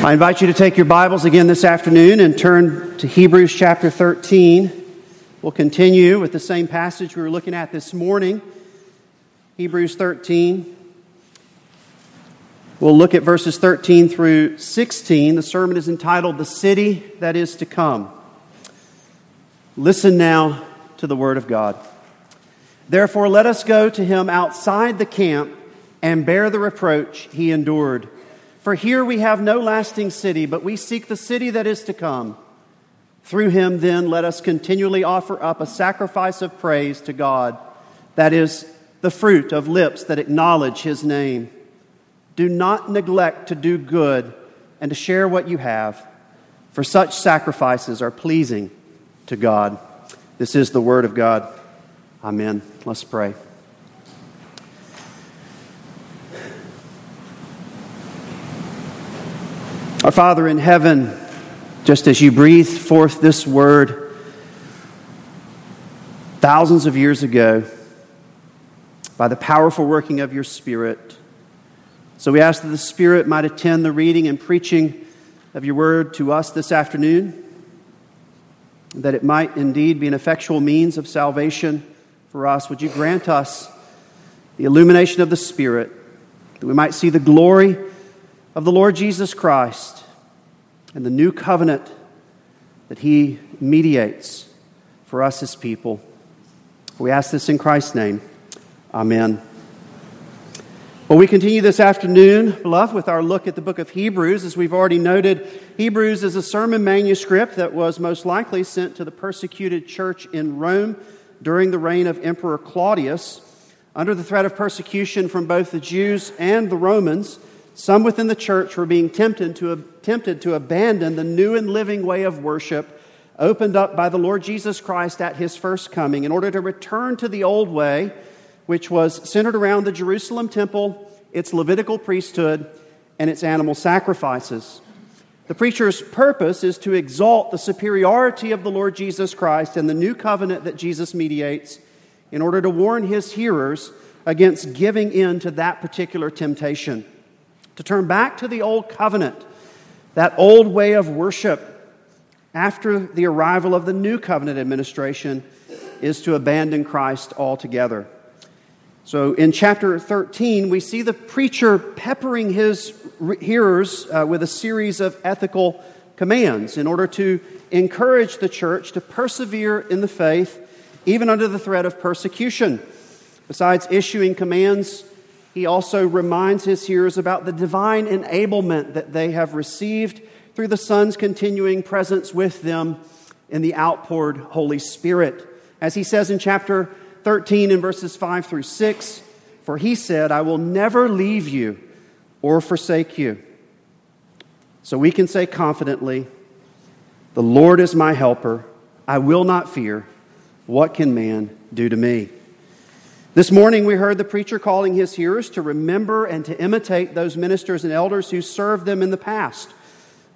I invite you to take your Bibles again this afternoon and turn to Hebrews chapter 13. We'll continue with the same passage we were looking at this morning, Hebrews 13. We'll look at verses 13 through 16. The sermon is entitled The City That Is to Come. Listen now to the Word of God. Therefore, let us go to him outside the camp and bear the reproach he endured. For here we have no lasting city, but we seek the city that is to come. Through him, then, let us continually offer up a sacrifice of praise to God, that is, the fruit of lips that acknowledge his name. Do not neglect to do good and to share what you have, for such sacrifices are pleasing to God. This is the word of God. Amen. Let's pray. Our Father in heaven, just as you breathed forth this word thousands of years ago by the powerful working of your Spirit, so we ask that the Spirit might attend the reading and preaching of your word to us this afternoon, that it might indeed be an effectual means of salvation for us. Would you grant us the illumination of the Spirit, that we might see the glory of the Lord Jesus Christ and the new covenant that he mediates for us as people. We ask this in Christ's name. Amen. Well, we continue this afternoon, beloved, with our look at the book of Hebrews. As we've already noted, Hebrews is a sermon manuscript that was most likely sent to the persecuted church in Rome during the reign of Emperor Claudius. Under the threat of persecution from both the Jews and the Romans, some within the church were being tempted to, tempted to abandon the new and living way of worship opened up by the Lord Jesus Christ at his first coming in order to return to the old way, which was centered around the Jerusalem temple, its Levitical priesthood, and its animal sacrifices. The preacher's purpose is to exalt the superiority of the Lord Jesus Christ and the new covenant that Jesus mediates in order to warn his hearers against giving in to that particular temptation to turn back to the old covenant, that old way of worship after the arrival of the new covenant administration is to abandon Christ altogether. So in chapter 13, we see the preacher peppering his hearers uh, with a series of ethical commands in order to encourage the church to persevere in the faith, even under the threat of persecution. Besides issuing commands he also reminds his hearers about the divine enablement that they have received through the Son's continuing presence with them in the outpoured Holy Spirit. As he says in chapter 13 in verses 5 through 6, for he said, I will never leave you or forsake you. So we can say confidently, The Lord is my helper. I will not fear. What can man do to me? This morning, we heard the preacher calling his hearers to remember and to imitate those ministers and elders who served them in the past.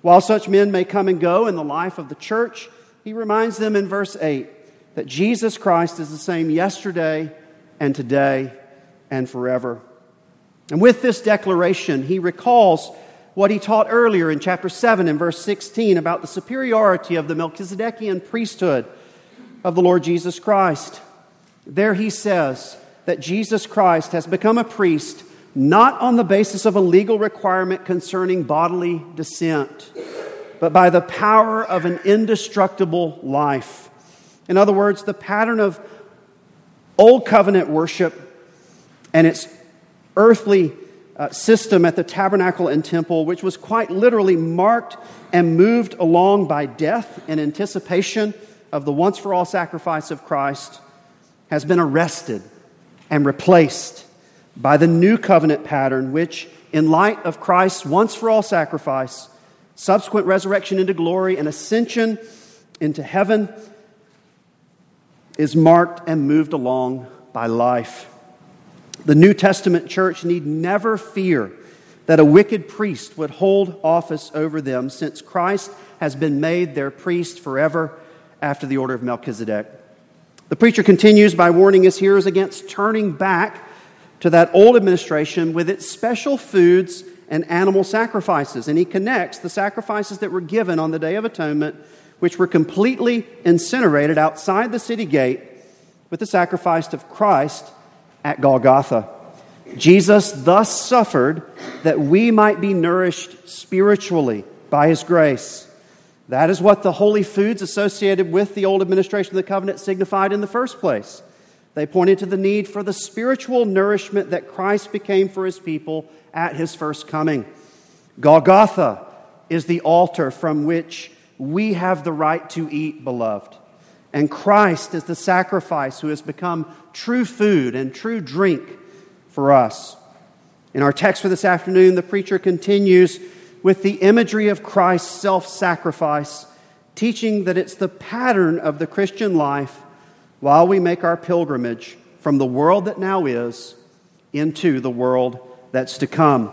While such men may come and go in the life of the church, he reminds them in verse 8 that Jesus Christ is the same yesterday and today and forever. And with this declaration, he recalls what he taught earlier in chapter 7 and verse 16 about the superiority of the Melchizedekian priesthood of the Lord Jesus Christ. There he says, that Jesus Christ has become a priest not on the basis of a legal requirement concerning bodily descent, but by the power of an indestructible life. In other words, the pattern of Old Covenant worship and its earthly uh, system at the tabernacle and temple, which was quite literally marked and moved along by death in anticipation of the once for all sacrifice of Christ, has been arrested and replaced by the new covenant pattern, which, in light of Christ's once for all sacrifice, subsequent resurrection into glory, and ascension into heaven, is marked and moved along by life. The New Testament church need never fear that a wicked priest would hold office over them, since Christ has been made their priest forever after the order of Melchizedek. The preacher continues by warning his hearers against turning back to that old administration with its special foods and animal sacrifices. And he connects the sacrifices that were given on the Day of Atonement, which were completely incinerated outside the city gate, with the sacrifice of Christ at Golgotha. Jesus thus suffered that we might be nourished spiritually by his grace. That is what the holy foods associated with the old administration of the covenant signified in the first place. They pointed to the need for the spiritual nourishment that Christ became for his people at his first coming. Golgotha is the altar from which we have the right to eat, beloved. And Christ is the sacrifice who has become true food and true drink for us. In our text for this afternoon, the preacher continues with the imagery of Christ's self sacrifice, teaching that it's the pattern of the Christian life while we make our pilgrimage from the world that now is into the world that's to come.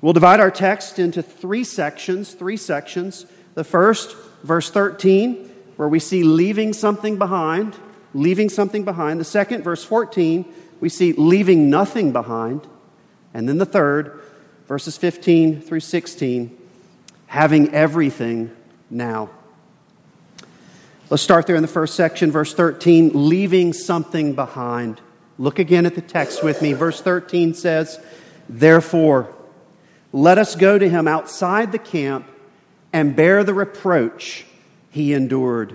We'll divide our text into three sections, three sections. The first, verse 13, where we see leaving something behind, leaving something behind. The second, verse 14, we see leaving nothing behind. And then the third, verses 15 through 16, having everything now. Let's start there in the first section, verse 13, leaving something behind. Look again at the text with me. Verse 13 says, Therefore, let us go to him outside the camp and bear the reproach he endured.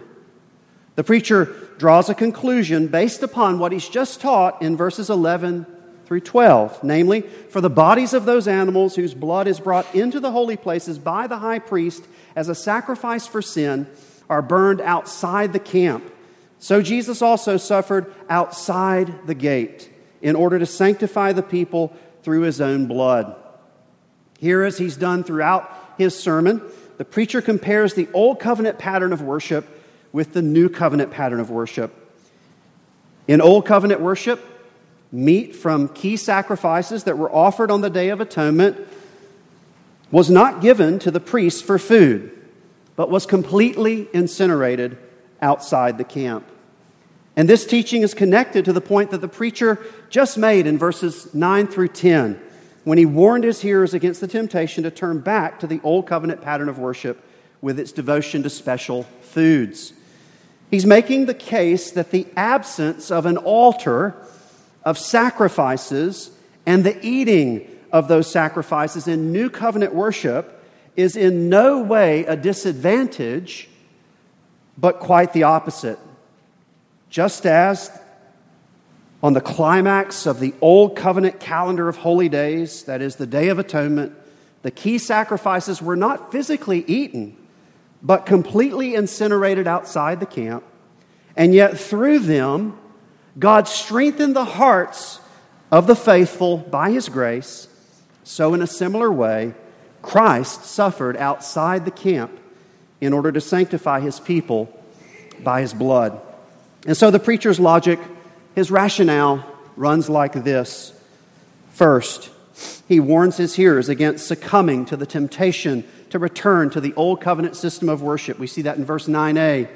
The preacher draws a conclusion based upon what he's just taught in verses 11 through 12, namely, for the bodies of those animals whose blood is brought into the holy places by the high priest as a sacrifice for sin are burned outside the camp. So Jesus also suffered outside the gate in order to sanctify the people through his own blood. Here, as he's done throughout his sermon, the preacher compares the old covenant pattern of worship with the new covenant pattern of worship. In old covenant worship, meat from key sacrifices that were offered on the Day of Atonement was not given to the priests for food but was completely incinerated outside the camp. And this teaching is connected to the point that the preacher just made in verses 9 through 10 when he warned his hearers against the temptation to turn back to the old covenant pattern of worship with its devotion to special foods. He's making the case that the absence of an altar of sacrifices and the eating of those sacrifices in new covenant worship is in no way a disadvantage, but quite the opposite. Just as on the climax of the Old Covenant calendar of holy days, that is the Day of Atonement, the key sacrifices were not physically eaten, but completely incinerated outside the camp. And yet, through them, God strengthened the hearts of the faithful by His grace. So, in a similar way, Christ suffered outside the camp in order to sanctify his people by his blood. And so the preacher's logic, his rationale, runs like this. First, he warns his hearers against succumbing to the temptation to return to the old covenant system of worship. We see that in verse 9a.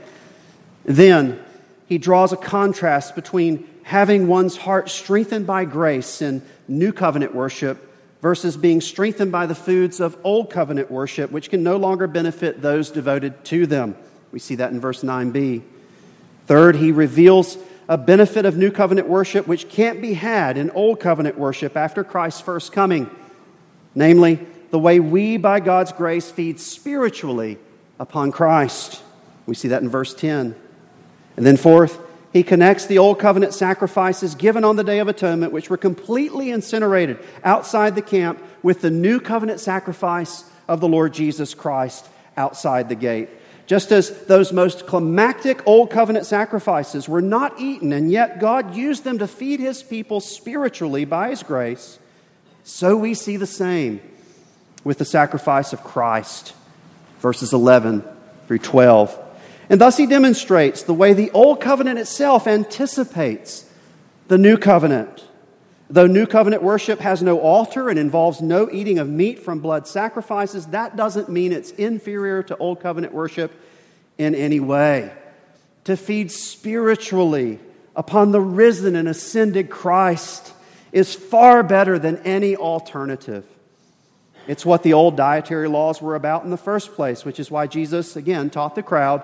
Then, he draws a contrast between having one's heart strengthened by grace in new covenant worship versus being strengthened by the foods of old covenant worship, which can no longer benefit those devoted to them. We see that in verse 9b. Third, he reveals a benefit of new covenant worship which can't be had in old covenant worship after Christ's first coming, namely, the way we, by God's grace, feed spiritually upon Christ. We see that in verse 10. And then, fourth, he connects the old covenant sacrifices given on the Day of Atonement, which were completely incinerated outside the camp, with the new covenant sacrifice of the Lord Jesus Christ outside the gate. Just as those most climactic old covenant sacrifices were not eaten, and yet God used them to feed his people spiritually by his grace, so we see the same with the sacrifice of Christ. Verses 11 through 12. And thus he demonstrates the way the Old Covenant itself anticipates the New Covenant. Though New Covenant worship has no altar and involves no eating of meat from blood sacrifices, that doesn't mean it's inferior to Old Covenant worship in any way. To feed spiritually upon the risen and ascended Christ is far better than any alternative. It's what the old dietary laws were about in the first place, which is why Jesus, again, taught the crowd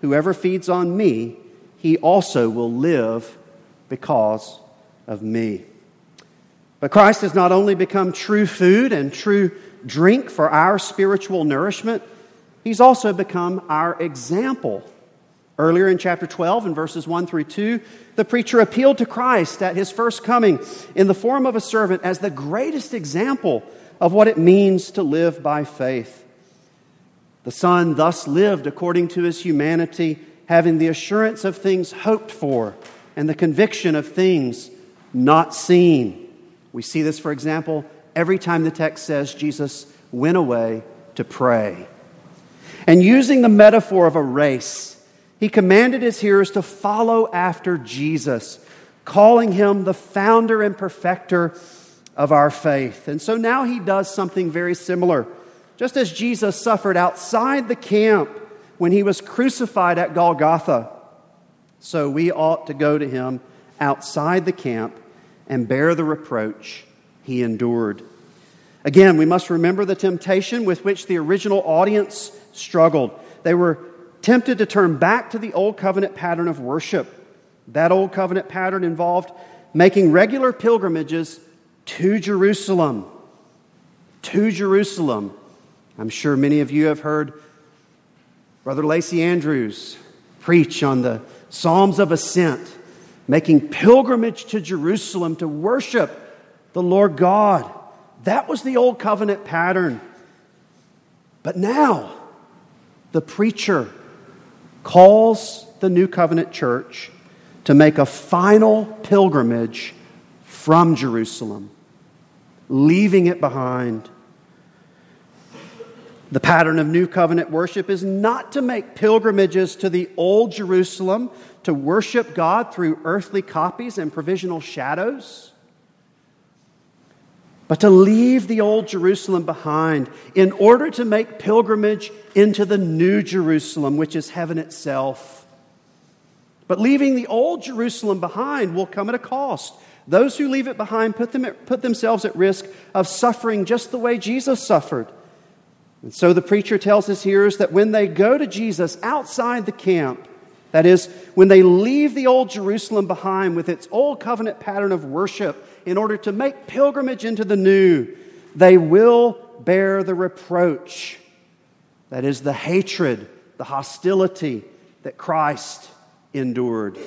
whoever feeds on me, he also will live because of me. But Christ has not only become true food and true drink for our spiritual nourishment, he's also become our example. Earlier in chapter 12, in verses 1 through 2, the preacher appealed to Christ at his first coming in the form of a servant as the greatest example of what it means to live by faith. The Son thus lived according to his humanity, having the assurance of things hoped for and the conviction of things not seen. We see this, for example, every time the text says Jesus went away to pray. And using the metaphor of a race, he commanded his hearers to follow after Jesus, calling him the founder and perfecter of our faith. And so now he does something very similar. Just as Jesus suffered outside the camp when he was crucified at Golgotha, so we ought to go to him outside the camp and bear the reproach he endured. Again, we must remember the temptation with which the original audience struggled. They were tempted to turn back to the old covenant pattern of worship. That old covenant pattern involved making regular pilgrimages to Jerusalem. To Jerusalem. I'm sure many of you have heard Brother Lacey Andrews preach on the Psalms of Ascent, making pilgrimage to Jerusalem to worship the Lord God. That was the old covenant pattern. But now, the preacher calls the new covenant church to make a final pilgrimage from Jerusalem, leaving it behind the pattern of New Covenant worship is not to make pilgrimages to the Old Jerusalem to worship God through earthly copies and provisional shadows, but to leave the Old Jerusalem behind in order to make pilgrimage into the New Jerusalem, which is heaven itself. But leaving the Old Jerusalem behind will come at a cost. Those who leave it behind put, them at, put themselves at risk of suffering just the way Jesus suffered and so the preacher tells his hearers that when they go to Jesus outside the camp, that is, when they leave the old Jerusalem behind with its old covenant pattern of worship in order to make pilgrimage into the new, they will bear the reproach. That is, the hatred, the hostility that Christ endured.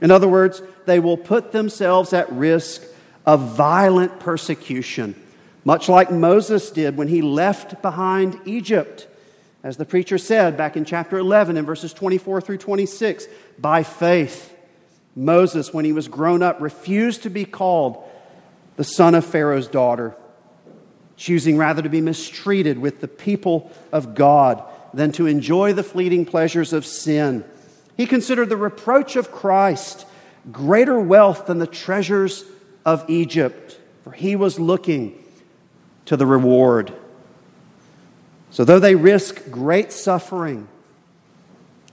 In other words, they will put themselves at risk of violent persecution much like Moses did when he left behind Egypt. As the preacher said back in chapter 11 in verses 24 through 26, by faith, Moses, when he was grown up, refused to be called the son of Pharaoh's daughter, choosing rather to be mistreated with the people of God than to enjoy the fleeting pleasures of sin. He considered the reproach of Christ greater wealth than the treasures of Egypt, for he was looking to the reward. So, though they risk great suffering,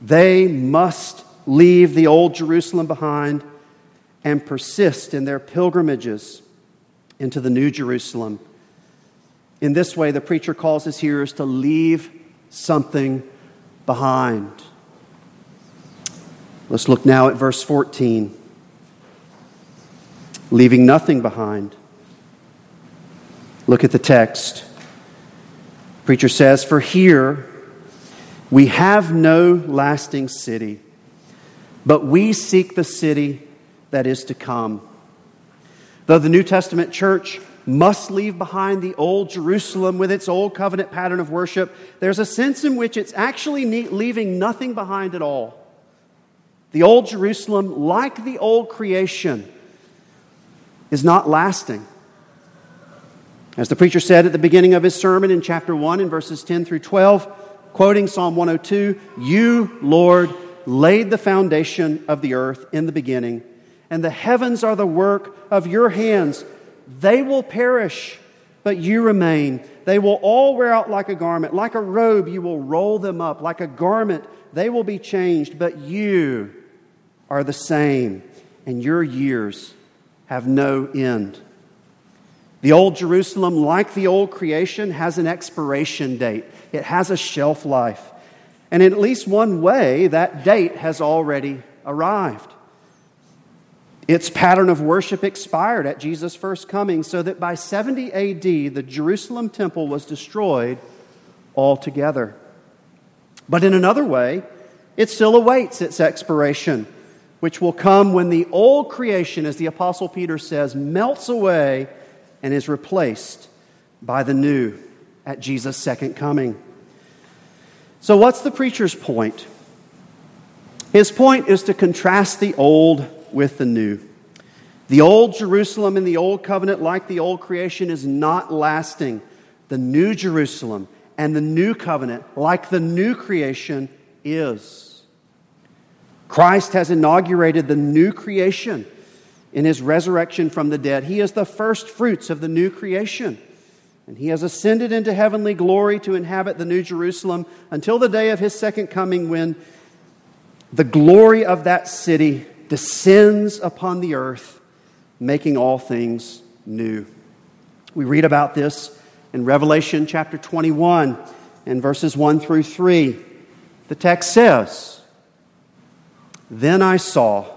they must leave the old Jerusalem behind and persist in their pilgrimages into the new Jerusalem. In this way, the preacher calls his hearers to leave something behind. Let's look now at verse 14. Leaving nothing behind. Look at the text. Preacher says, For here we have no lasting city, but we seek the city that is to come. Though the New Testament church must leave behind the old Jerusalem with its old covenant pattern of worship, there's a sense in which it's actually leaving nothing behind at all. The old Jerusalem, like the old creation, is not lasting. As the preacher said at the beginning of his sermon in chapter 1 in verses 10 through 12, quoting Psalm 102, You, Lord, laid the foundation of the earth in the beginning, and the heavens are the work of your hands. They will perish, but you remain. They will all wear out like a garment. Like a robe, you will roll them up. Like a garment, they will be changed, but you are the same, and your years have no end. The old Jerusalem, like the old creation, has an expiration date. It has a shelf life. And in at least one way, that date has already arrived. Its pattern of worship expired at Jesus' first coming, so that by 70 AD, the Jerusalem temple was destroyed altogether. But in another way, it still awaits its expiration, which will come when the old creation, as the Apostle Peter says, melts away and is replaced by the new at Jesus' second coming. So, what's the preacher's point? His point is to contrast the old with the new. The old Jerusalem in the old covenant, like the old creation, is not lasting. The new Jerusalem and the new covenant, like the new creation, is. Christ has inaugurated the new creation in his resurrection from the dead. He is the first fruits of the new creation. And he has ascended into heavenly glory to inhabit the New Jerusalem until the day of his second coming when the glory of that city descends upon the earth, making all things new. We read about this in Revelation chapter 21 and verses 1 through 3. The text says, Then I saw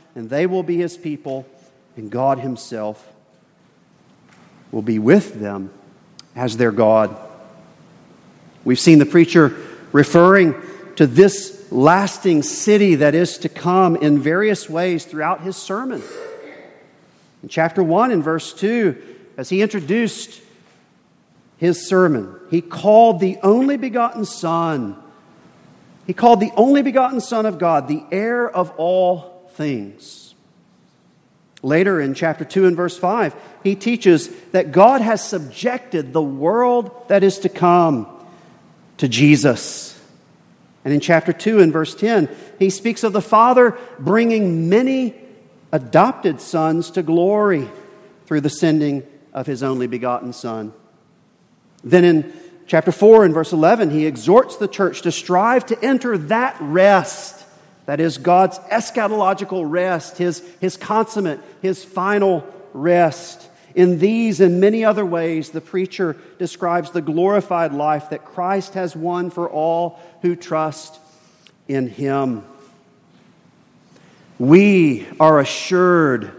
and they will be his people, and God himself will be with them as their God. We've seen the preacher referring to this lasting city that is to come in various ways throughout his sermon. In chapter 1 and verse 2, as he introduced his sermon, he called the only begotten Son, he called the only begotten Son of God, the heir of all things. Later in chapter 2 and verse 5, he teaches that God has subjected the world that is to come to Jesus. And in chapter 2 and verse 10, he speaks of the Father bringing many adopted sons to glory through the sending of his only begotten Son. Then in chapter 4 and verse 11, he exhorts the church to strive to enter that rest that is God's eschatological rest, his, his consummate, his final rest. In these and many other ways, the preacher describes the glorified life that Christ has won for all who trust in him. We are assured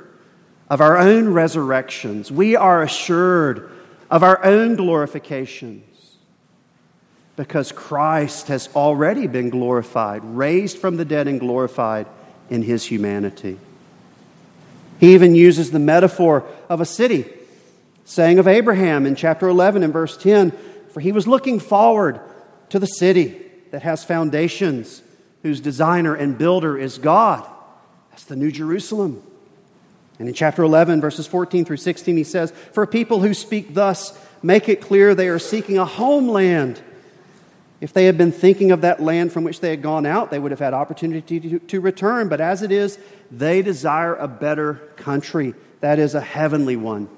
of our own resurrections. We are assured of our own glorification because Christ has already been glorified, raised from the dead and glorified in his humanity. He even uses the metaphor of a city, saying of Abraham in chapter 11 and verse 10 For he was looking forward to the city that has foundations, whose designer and builder is God. That's the New Jerusalem. And in chapter 11, verses 14 through 16, he says, For people who speak thus, make it clear they are seeking a homeland if they had been thinking of that land from which they had gone out, they would have had opportunity to, to, return. But as it is, they desire a better country, that is, a heavenly one.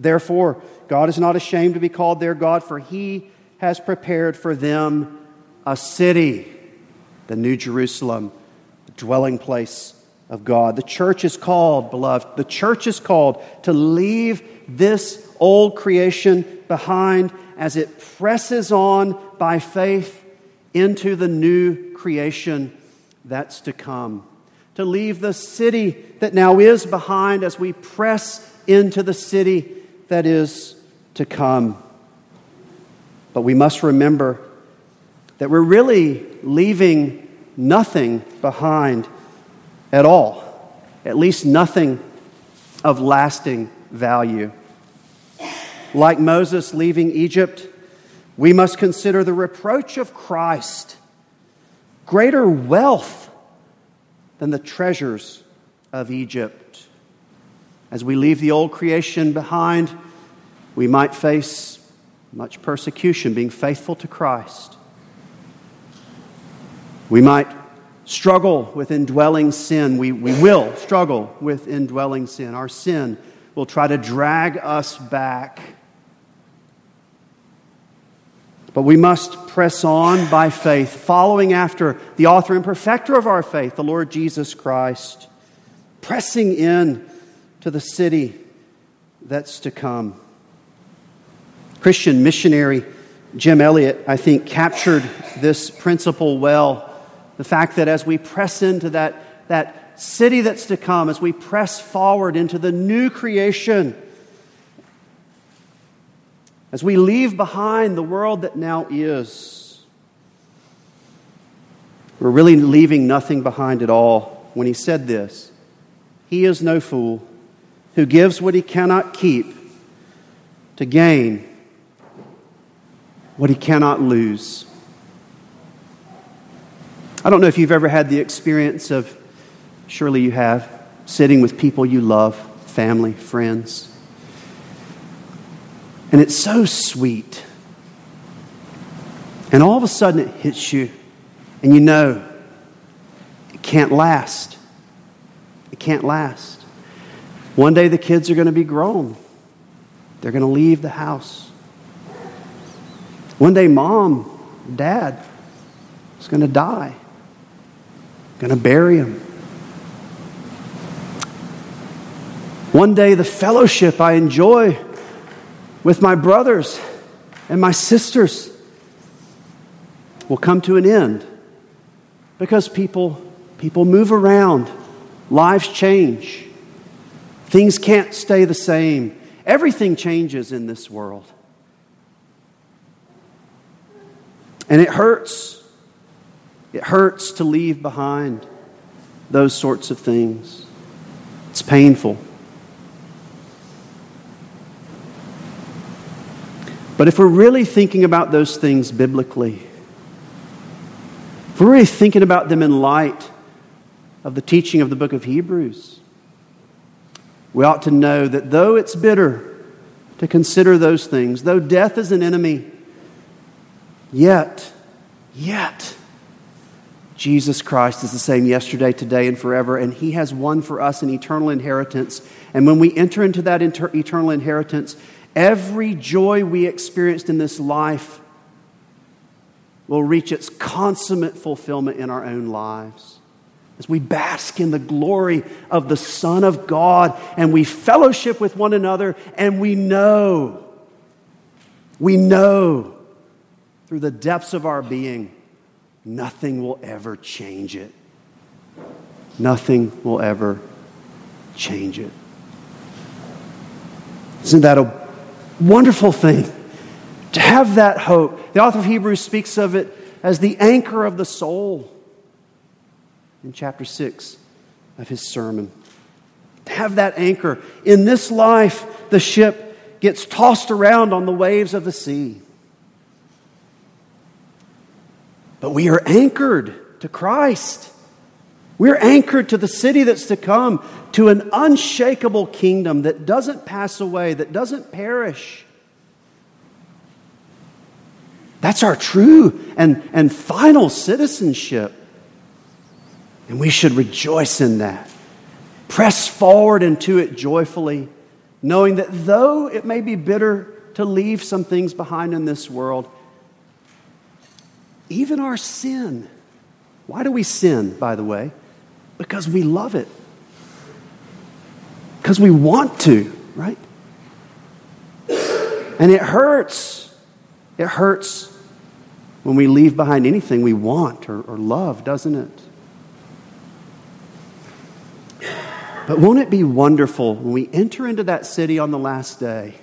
Therefore, God is not ashamed to be called their God, for he has prepared for them a city, the New Jerusalem, the dwelling place of God. The church is called, beloved, the church is called to leave this old creation behind as it presses on by faith into the new creation that's to come. To leave the city that now is behind as we press into the city that is to come. But we must remember that we're really leaving nothing behind at all, at least nothing of lasting value. Like Moses leaving Egypt, we must consider the reproach of Christ greater wealth than the treasures of Egypt. As we leave the old creation behind, we might face much persecution being faithful to Christ. We might struggle with indwelling sin. We, we will struggle with indwelling sin. Our sin will try to drag us back. But we must press on by faith, following after the author and perfecter of our faith, the Lord Jesus Christ, pressing in to the city that's to come. Christian missionary Jim Elliot, I think, captured this principle well. The fact that as we press into that, that city that's to come, as we press forward into the new creation, as we leave behind the world that now is, we're really leaving nothing behind at all when he said this. He is no fool who gives what he cannot keep to gain what he cannot lose. I don't know if you've ever had the experience of, surely you have, sitting with people you love, family, friends. And it's so sweet. And all of a sudden it hits you, and you know it can't last. It can't last. One day the kids are going to be grown, they're going to leave the house. One day, mom, dad is going to die, going to bury him. One day, the fellowship I enjoy with my brothers and my sisters will come to an end because people, people move around, lives change, things can't stay the same. Everything changes in this world. And it hurts. It hurts to leave behind those sorts of things. It's painful. But if we're really thinking about those things biblically, if we're really thinking about them in light of the teaching of the book of Hebrews, we ought to know that though it's bitter to consider those things, though death is an enemy, Yet, yet, Jesus Christ is the same yesterday, today, and forever, and He has won for us an eternal inheritance. And when we enter into that inter- eternal inheritance, every joy we experienced in this life will reach its consummate fulfillment in our own lives. As we bask in the glory of the Son of God and we fellowship with one another, and we know, we know through the depths of our being, nothing will ever change it. Nothing will ever change it. Isn't that a wonderful thing? To have that hope. The author of Hebrews speaks of it as the anchor of the soul in chapter 6 of his sermon. To have that anchor. In this life, the ship gets tossed around on the waves of the sea. But we are anchored to Christ. We're anchored to the city that's to come, to an unshakable kingdom that doesn't pass away, that doesn't perish. That's our true and, and final citizenship. And we should rejoice in that. Press forward into it joyfully, knowing that though it may be bitter to leave some things behind in this world, even our sin. Why do we sin, by the way? Because we love it. Because we want to, right? And it hurts. It hurts when we leave behind anything we want or, or love, doesn't it? But won't it be wonderful when we enter into that city on the last day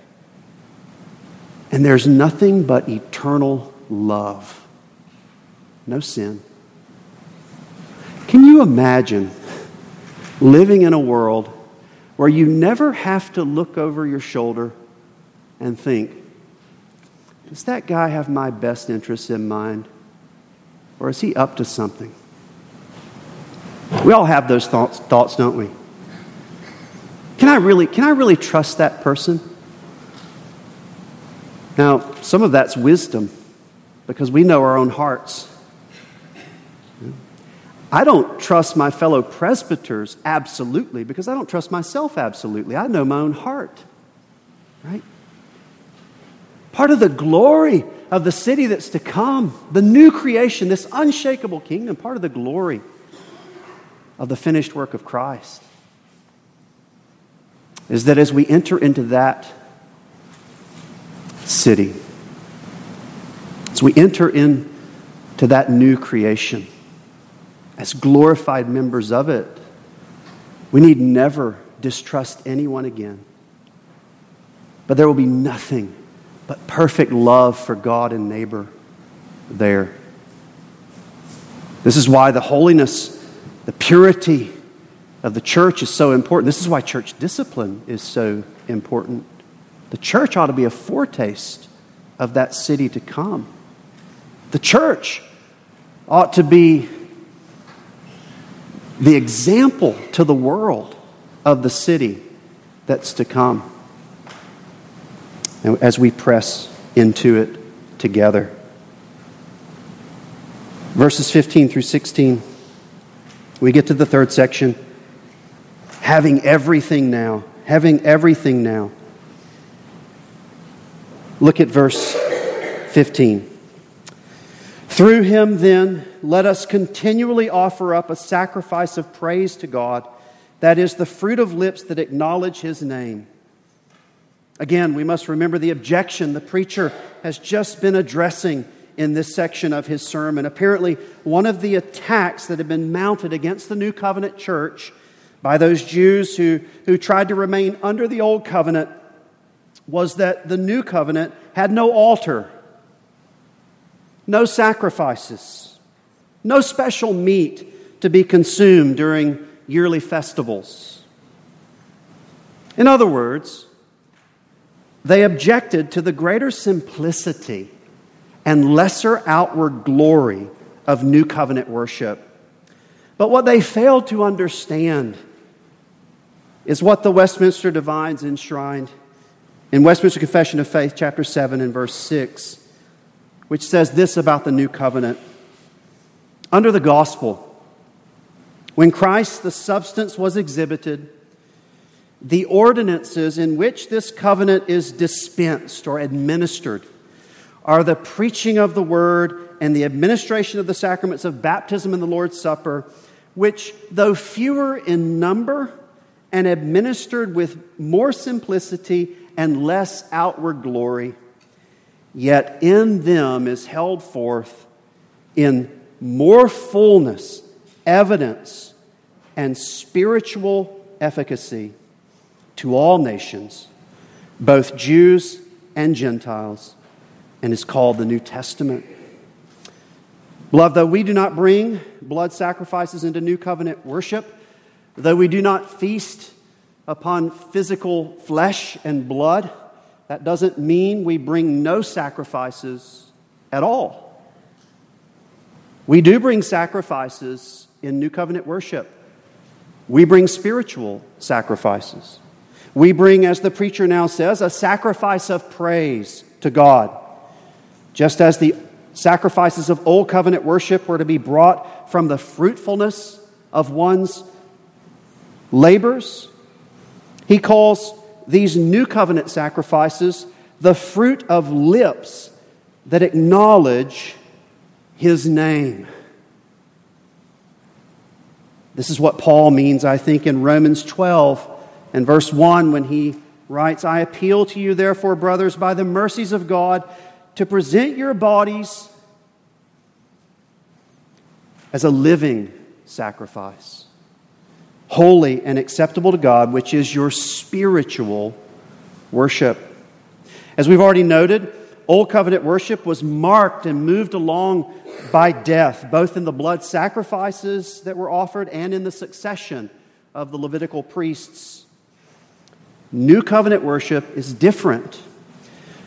And there's nothing but eternal love, no sin. Can you imagine living in a world where you never have to look over your shoulder and think, does that guy have my best interests in mind? Or is he up to something? We all have those thoughts, thoughts don't we? Can I really, can I really trust that person? Now, some of that's wisdom because we know our own hearts. I don't trust my fellow presbyters absolutely because I don't trust myself absolutely. I know my own heart, right? Part of the glory of the city that's to come, the new creation, this unshakable kingdom, part of the glory of the finished work of Christ is that as we enter into that city, as we enter into that new creation, as glorified members of it, we need never distrust anyone again. But there will be nothing but perfect love for God and neighbor there. This is why the holiness, the purity of the church is so important. This is why church discipline is so important. The church ought to be a foretaste of that city to come. The church ought to be the example to the world of the city that's to come. As we press into it together. Verses 15 through 16, we get to the third section. Having everything now. Having everything now. Look at verse 15. Through him, then, let us continually offer up a sacrifice of praise to God, that is, the fruit of lips that acknowledge his name. Again, we must remember the objection the preacher has just been addressing in this section of his sermon. Apparently, one of the attacks that had been mounted against the New Covenant church by those Jews who, who tried to remain under the Old Covenant was that the New Covenant had no altar no sacrifices, no special meat to be consumed during yearly festivals. In other words, they objected to the greater simplicity and lesser outward glory of New Covenant worship. But what they failed to understand is what the Westminster Divines enshrined in Westminster Confession of Faith, chapter 7 and verse 6 which says this about the new covenant. Under the gospel, when Christ, the substance, was exhibited, the ordinances in which this covenant is dispensed or administered are the preaching of the word and the administration of the sacraments of baptism and the Lord's Supper, which, though fewer in number and administered with more simplicity and less outward glory, yet in them is held forth in more fullness, evidence, and spiritual efficacy to all nations, both Jews and Gentiles, and is called the New Testament. Beloved, though we do not bring blood sacrifices into new covenant worship, though we do not feast upon physical flesh and blood, that doesn't mean we bring no sacrifices at all. We do bring sacrifices in New Covenant worship. We bring spiritual sacrifices. We bring, as the preacher now says, a sacrifice of praise to God. Just as the sacrifices of Old Covenant worship were to be brought from the fruitfulness of one's labors, he calls these new covenant sacrifices the fruit of lips that acknowledge his name. This is what Paul means, I think, in Romans 12 and verse 1 when he writes, I appeal to you, therefore, brothers, by the mercies of God, to present your bodies as a living sacrifice holy and acceptable to God, which is your spiritual worship. As we've already noted, Old covenant worship was marked and moved along by death, both in the blood sacrifices that were offered and in the succession of the Levitical priests. New covenant worship is different.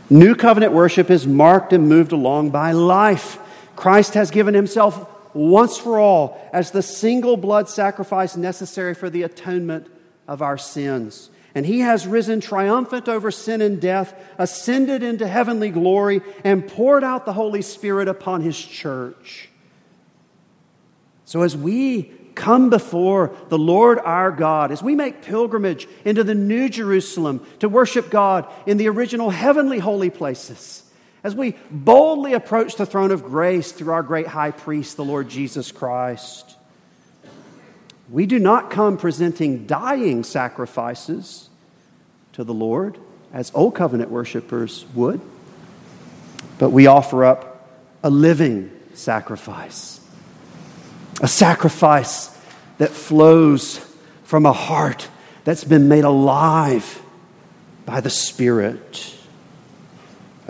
New covenant worship is marked and moved along by life. Christ has given himself once for all as the single blood sacrifice necessary for the atonement of our sins. And he has risen triumphant over sin and death, ascended into heavenly glory, and poured out the Holy Spirit upon his church. So as we come before the Lord our God, as we make pilgrimage into the New Jerusalem to worship God in the original heavenly holy places, as we boldly approach the throne of grace through our great high priest, the Lord Jesus Christ, we do not come presenting dying sacrifices to the Lord as Old Covenant worshippers would, but we offer up a living sacrifice, a sacrifice that flows from a heart that's been made alive by the Spirit,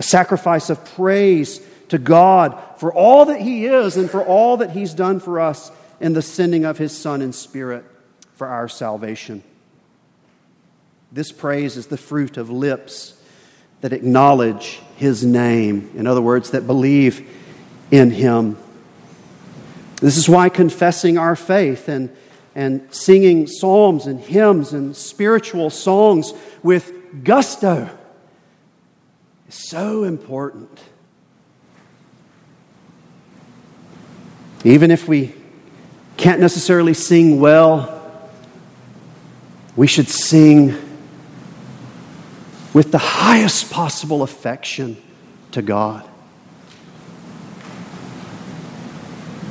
a sacrifice of praise to God for all that He is and for all that He's done for us in the sending of his Son and Spirit for our salvation. This praise is the fruit of lips that acknowledge his name. In other words, that believe in him. This is why confessing our faith and, and singing psalms and hymns and spiritual songs with gusto so important. Even if we can't necessarily sing well, we should sing with the highest possible affection to God.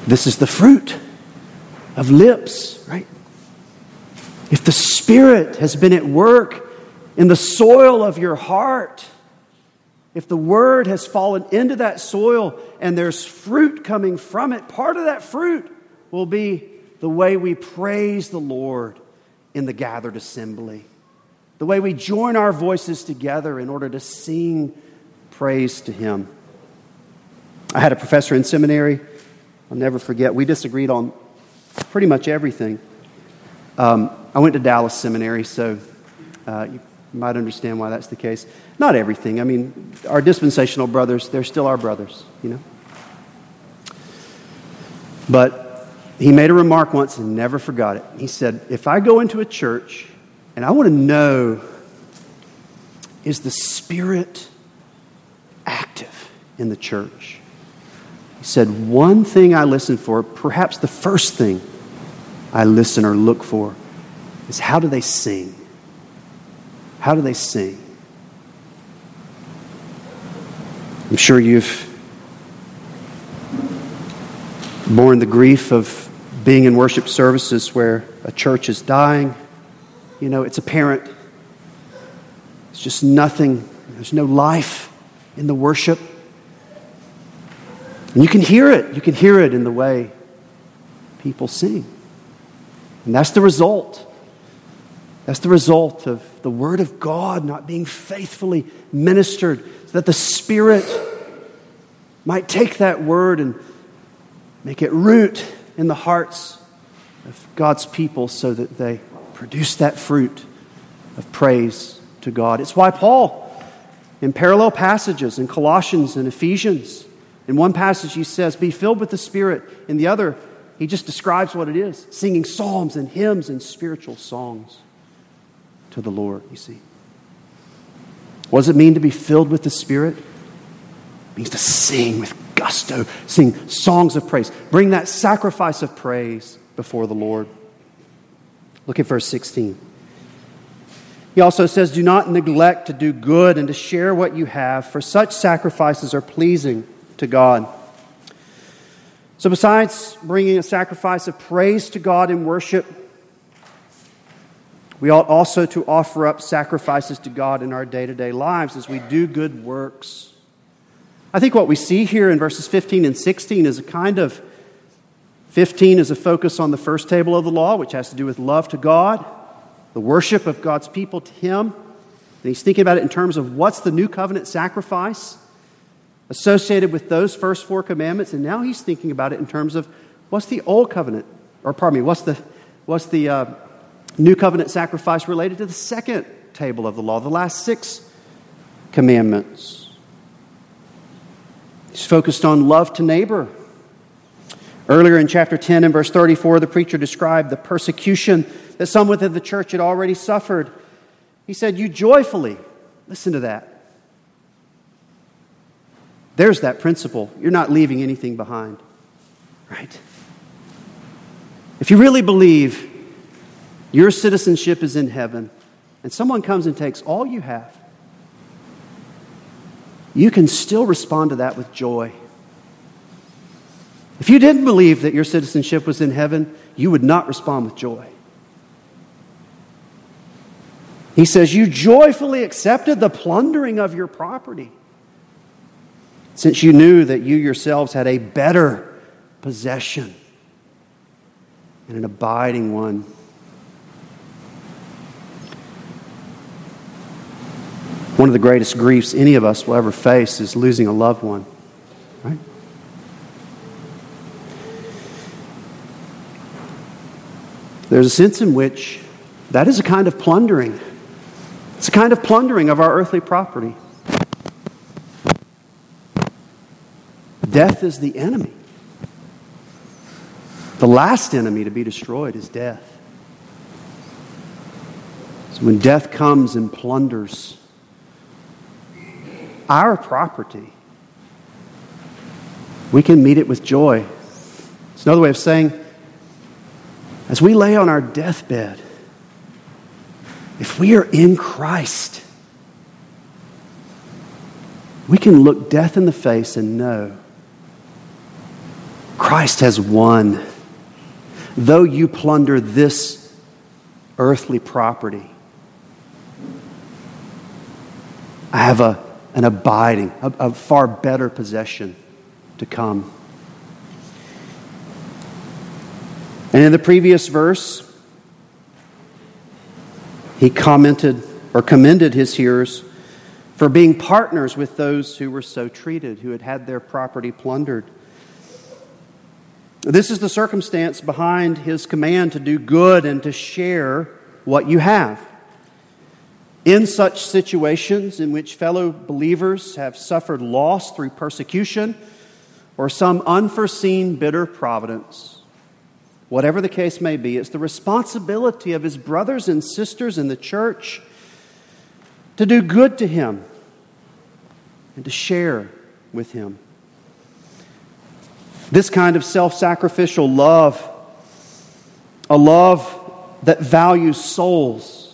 This is the fruit of lips, right? If the Spirit has been at work in the soil of your heart, if the Word has fallen into that soil and there's fruit coming from it, part of that fruit will be the way we praise the Lord in the gathered assembly, the way we join our voices together in order to sing praise to Him. I had a professor in seminary, I'll never forget, we disagreed on pretty much everything. Um, I went to Dallas Seminary, so uh, you might understand why that's the case. Not everything. I mean, our dispensational brothers, they're still our brothers, you know. But he made a remark once and never forgot it. He said, If I go into a church and I want to know, is the Spirit active in the church? He said, One thing I listen for, perhaps the first thing I listen or look for, is how do they sing? How do they sing? I'm sure you've borne the grief of being in worship services where a church is dying, you know, it's apparent. It's just nothing, there's no life in the worship. And you can hear it. You can hear it in the way people sing. And that's the result. That's the result of the Word of God not being faithfully ministered, so that the Spirit might take that Word and make it root in the hearts of God's people so that they produce that fruit of praise to God. It's why Paul, in parallel passages in Colossians and Ephesians, in one passage he says, Be filled with the Spirit. In the other, he just describes what it is singing psalms and hymns and spiritual songs to the Lord, you see. What does it mean to be filled with the Spirit? It means to sing with gusto, sing songs of praise. Bring that sacrifice of praise before the Lord. Look at verse 16. He also says, Do not neglect to do good and to share what you have, for such sacrifices are pleasing to God. So, besides bringing a sacrifice of praise to God in worship, we ought also to offer up sacrifices to God in our day to day lives as we do good works. I think what we see here in verses 15 and 16 is a kind of 15 is a focus on the first table of the law, which has to do with love to God, the worship of God's people to Him. And he's thinking about it in terms of what's the new covenant sacrifice. associated with those first four commandments, and now he's thinking about it in terms of what's the old covenant, or pardon me, what's the, what's the uh, new covenant sacrifice related to the second table of the law, the last six commandments. He's focused on love to neighbor. Earlier in chapter 10 and verse 34, the preacher described the persecution that some within the church had already suffered. He said, You joyfully, listen to that. There's that principle. You're not leaving anything behind, right? If you really believe your citizenship is in heaven, and someone comes and takes all you have, you can still respond to that with joy. If you didn't believe that your citizenship was in heaven, you would not respond with joy. He says, You joyfully accepted the plundering of your property, since you knew that you yourselves had a better possession and an abiding one. One of the greatest griefs any of us will ever face is losing a loved one, right? There's a sense in which that is a kind of plundering. It's a kind of plundering of our earthly property. Death is the enemy. The last enemy to be destroyed is death. So when death comes and plunders our property, we can meet it with joy. It's another way of saying, as we lay on our deathbed, if we are in Christ, we can look death in the face and know Christ has won. Though you plunder this earthly property, I have a an abiding, a, a far better possession to come. And in the previous verse, he commented or commended his hearers for being partners with those who were so treated, who had had their property plundered. This is the circumstance behind his command to do good and to share what you have. In such situations in which fellow believers have suffered loss through persecution or some unforeseen bitter providence, whatever the case may be, it's the responsibility of his brothers and sisters in the church to do good to him and to share with him. This kind of self sacrificial love, a love that values souls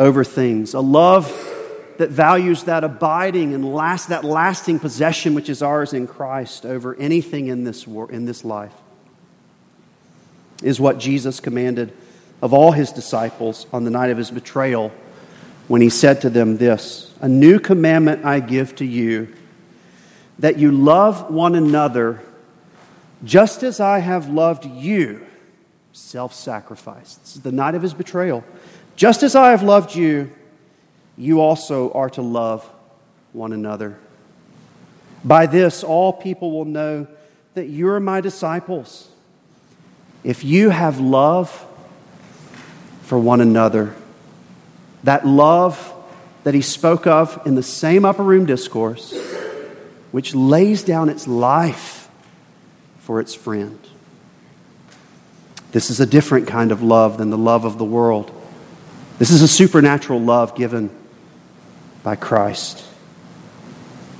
over things, a love that values that abiding and last, that lasting possession which is ours in Christ over anything in this, war, in this life, is what Jesus commanded of all his disciples on the night of his betrayal when he said to them this A new commandment I give to you, that you love one another just as I have loved you. Self sacrifice. This is the night of his betrayal. Just as I have loved you, you also are to love one another. By this, all people will know that you are my disciples. If you have love for one another, that love that he spoke of in the same upper room discourse, which lays down its life for its friend. This is a different kind of love than the love of the world. This is a supernatural love given by Christ.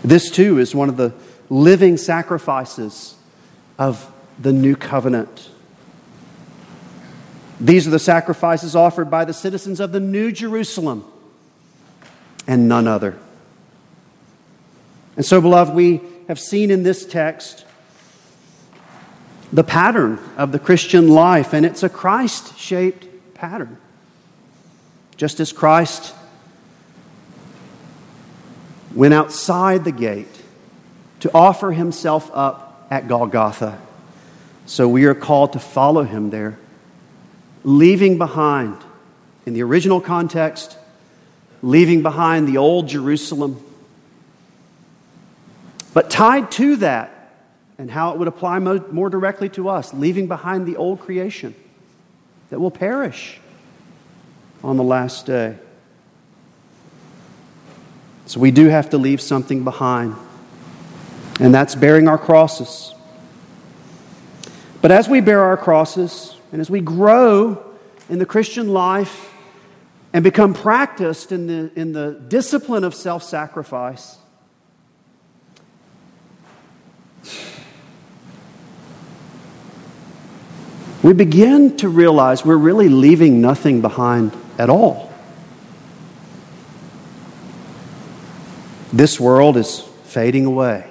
This, too, is one of the living sacrifices of the new covenant. These are the sacrifices offered by the citizens of the New Jerusalem and none other. And so, beloved, we have seen in this text the pattern of the Christian life, and it's a Christ shaped pattern just as Christ went outside the gate to offer himself up at Golgotha. So we are called to follow him there, leaving behind, in the original context, leaving behind the old Jerusalem, But tied to that, and how it would apply more directly to us, leaving behind the old creation that will perish on the last day. So we do have to leave something behind, and that's bearing our crosses. But as we bear our crosses, and as we grow in the Christian life and become practiced in the, in the discipline of self sacrifice, we begin to realize we're really leaving nothing behind at all. This world is fading away.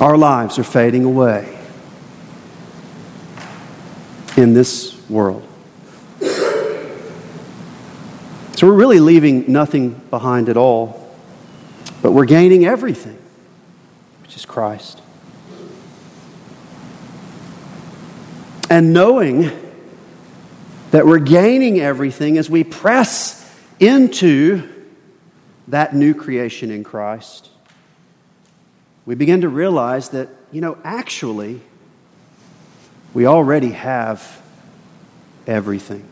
Our lives are fading away in this world. So we're really leaving nothing behind at all, but we're gaining everything, which is Christ. and knowing that we're gaining everything as we press into that new creation in Christ, we begin to realize that, you know, actually, we already have everything.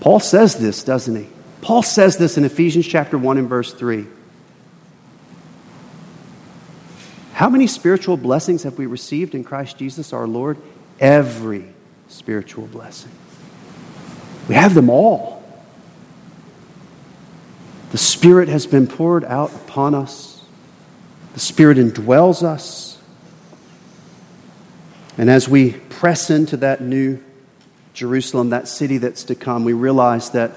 Paul says this, doesn't he? Paul says this in Ephesians chapter 1 and verse 3. How many spiritual blessings have we received in Christ Jesus our Lord? Every spiritual blessing. We have them all. The Spirit has been poured out upon us, the Spirit indwells us. And as we press into that new Jerusalem, that city that's to come, we realize that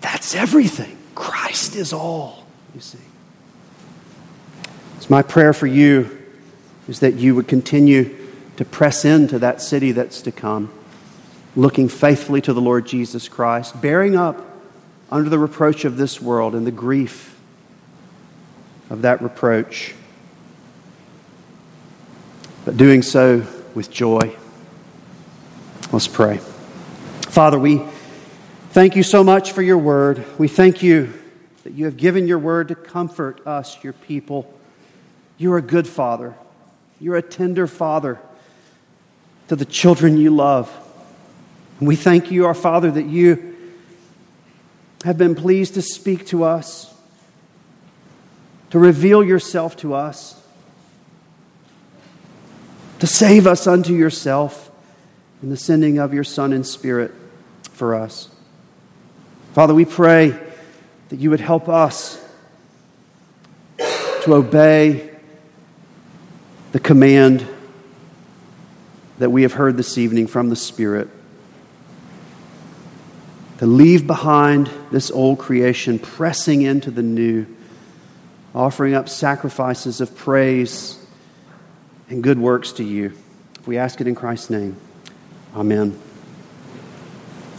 that's everything. Christ is all, you see. It's my prayer for you is that you would continue to press into that city that's to come, looking faithfully to the Lord Jesus Christ, bearing up under the reproach of this world and the grief of that reproach, but doing so with joy. Let's pray. Father, we thank you so much for your word. We thank you that you have given your word to comfort us, your people. You're a good father. You're a tender father to the children you love. And we thank you, our Father, that you have been pleased to speak to us, to reveal yourself to us, to save us unto yourself in the sending of your Son and Spirit for us. Father, we pray that you would help us to obey the command that we have heard this evening from the Spirit to leave behind this old creation, pressing into the new, offering up sacrifices of praise and good works to you. We ask it in Christ's name. Amen.